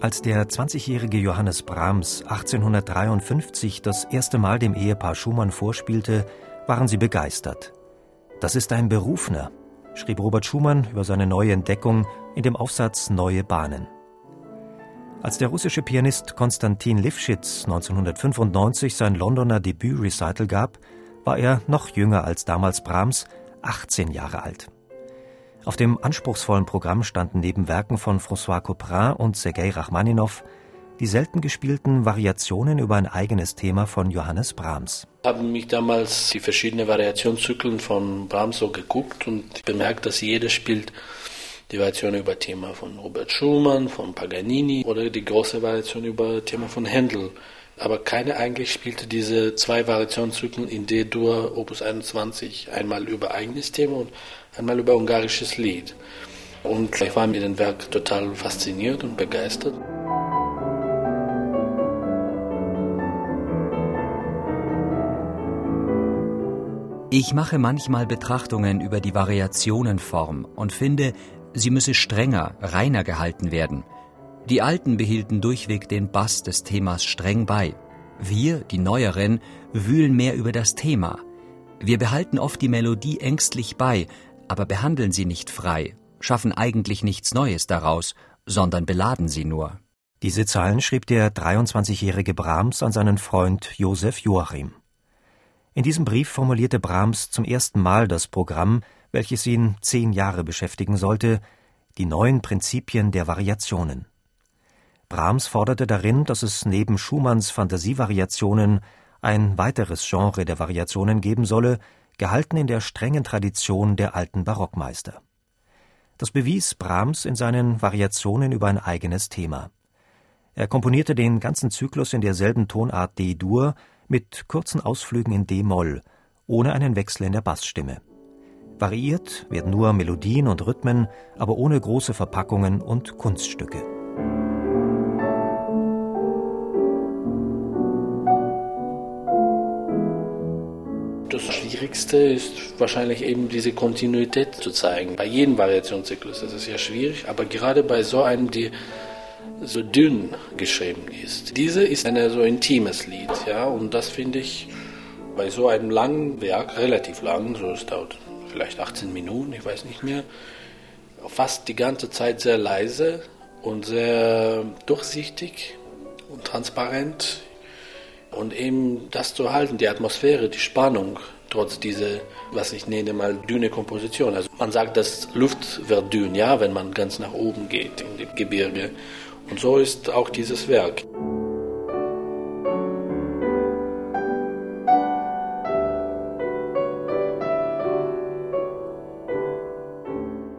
Als der 20-jährige Johannes Brahms 1853 das erste Mal dem Ehepaar Schumann vorspielte, waren sie begeistert. Das ist ein Berufener, schrieb Robert Schumann über seine neue Entdeckung in dem Aufsatz Neue Bahnen. Als der russische Pianist Konstantin Lifschitz 1995 sein Londoner Debüt-Recital gab, war er noch jünger als damals Brahms, 18 Jahre alt. Auf dem anspruchsvollen Programm standen neben Werken von François Couperin und Sergei Rachmaninow die selten gespielten Variationen über ein eigenes Thema von Johannes Brahms. Ich habe mich damals die verschiedenen Variationszyklen von Brahms so geguckt und bemerkt, dass jeder spielt die Variation über Thema von Robert Schumann, von Paganini oder die große Variation über Thema von Händel. Aber keine eigentlich spielte diese zwei Variationszyklen in D-Dur Opus 21 einmal über eigenes Thema und einmal über ungarisches Lied. Und ich war mit dem Werk total fasziniert und begeistert. Ich mache manchmal Betrachtungen über die Variationenform und finde, sie müsse strenger, reiner gehalten werden. Die Alten behielten durchweg den Bass des Themas streng bei. Wir, die Neueren, wühlen mehr über das Thema. Wir behalten oft die Melodie ängstlich bei, aber behandeln sie nicht frei, schaffen eigentlich nichts Neues daraus, sondern beladen sie nur. Diese Zeilen schrieb der 23-jährige Brahms an seinen Freund Josef Joachim. In diesem Brief formulierte Brahms zum ersten Mal das Programm, welches ihn zehn Jahre beschäftigen sollte, die neuen Prinzipien der Variationen. Brahms forderte darin, dass es neben Schumanns Fantasievariationen ein weiteres Genre der Variationen geben solle, gehalten in der strengen Tradition der alten Barockmeister. Das bewies Brahms in seinen Variationen über ein eigenes Thema. Er komponierte den ganzen Zyklus in derselben Tonart D-Dur mit kurzen Ausflügen in D-Moll, ohne einen Wechsel in der Bassstimme. Variiert werden nur Melodien und Rhythmen, aber ohne große Verpackungen und Kunststücke. Schwierigste ist wahrscheinlich eben diese Kontinuität zu zeigen. Bei jedem Variationszyklus ist es ja schwierig, aber gerade bei so einem, die so dünn geschrieben ist. Diese ist ein so intimes Lied, ja, und das finde ich bei so einem langen Werk, relativ lang, so es dauert vielleicht 18 Minuten, ich weiß nicht mehr, fast die ganze Zeit sehr leise und sehr durchsichtig und transparent und eben das zu halten, die Atmosphäre, die Spannung, trotz dieser, was ich nenne mal, dünne Komposition. Also man sagt, dass Luft wird dünn, ja, wenn man ganz nach oben geht in die Gebirge. Und so ist auch dieses Werk.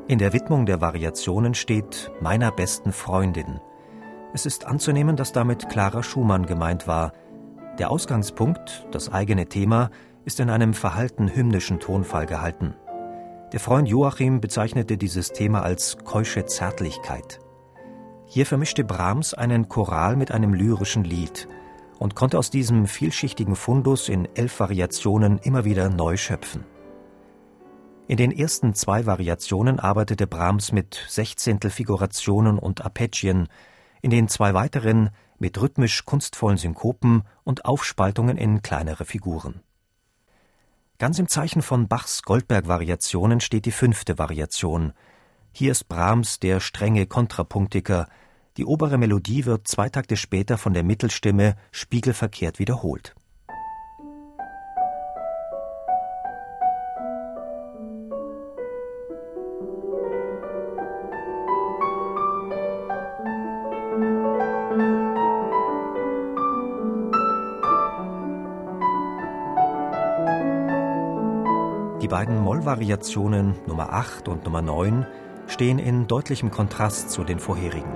In der Widmung der Variationen steht meiner besten Freundin. Es ist anzunehmen, dass damit Clara Schumann gemeint war, der Ausgangspunkt, das eigene Thema, ist in einem verhalten hymnischen Tonfall gehalten. Der Freund Joachim bezeichnete dieses Thema als keusche Zärtlichkeit. Hier vermischte Brahms einen Choral mit einem lyrischen Lied und konnte aus diesem vielschichtigen Fundus in elf Variationen immer wieder neu schöpfen. In den ersten zwei Variationen arbeitete Brahms mit Sechzehntelfigurationen und Arpeggien, in den zwei weiteren mit rhythmisch kunstvollen Synkopen und Aufspaltungen in kleinere Figuren. Ganz im Zeichen von Bachs Goldberg-Variationen steht die fünfte Variation. Hier ist Brahms der strenge Kontrapunktiker. Die obere Melodie wird zwei Takte später von der Mittelstimme spiegelverkehrt wiederholt. Beiden Mollvariationen Nummer 8 und Nummer 9 stehen in deutlichem Kontrast zu den vorherigen.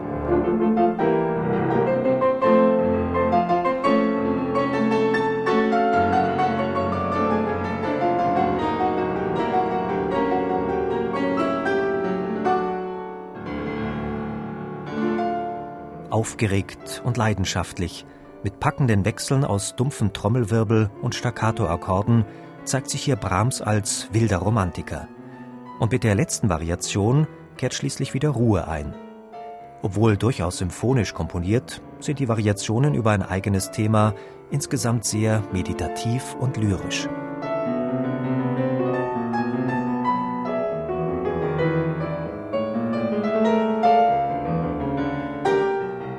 Aufgeregt und leidenschaftlich, mit packenden Wechseln aus dumpfen Trommelwirbel und Staccato-Akkorden zeigt sich hier Brahms als wilder Romantiker. Und mit der letzten Variation kehrt schließlich wieder Ruhe ein. Obwohl durchaus symphonisch komponiert, sind die Variationen über ein eigenes Thema insgesamt sehr meditativ und lyrisch.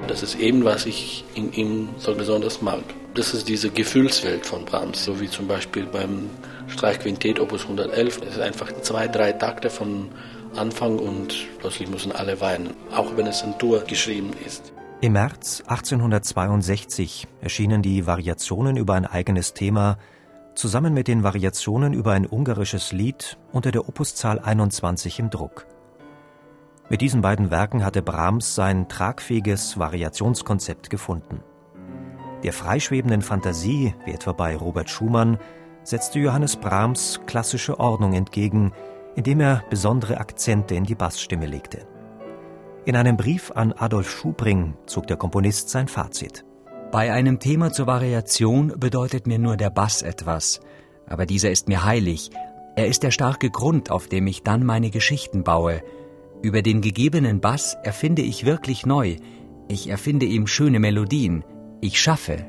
Das ist eben, was ich in ihm so besonders mag. Das ist diese Gefühlswelt von Brahms, so wie zum Beispiel beim Streichquintett Opus 111. Es ist einfach zwei, drei Takte von Anfang und plötzlich müssen alle weinen, auch wenn es in Tour geschrieben ist. Im März 1862 erschienen die Variationen über ein eigenes Thema zusammen mit den Variationen über ein ungarisches Lied unter der Opuszahl 21 im Druck. Mit diesen beiden Werken hatte Brahms sein tragfähiges Variationskonzept gefunden. Der freischwebenden Fantasie, wie etwa bei Robert Schumann, setzte Johannes Brahms klassische Ordnung entgegen, indem er besondere Akzente in die Bassstimme legte. In einem Brief an Adolf Schubring zog der Komponist sein Fazit. Bei einem Thema zur Variation bedeutet mir nur der Bass etwas, aber dieser ist mir heilig. Er ist der starke Grund, auf dem ich dann meine Geschichten baue, über den gegebenen Bass erfinde ich wirklich neu. Ich erfinde ihm schöne Melodien. Ich schaffe,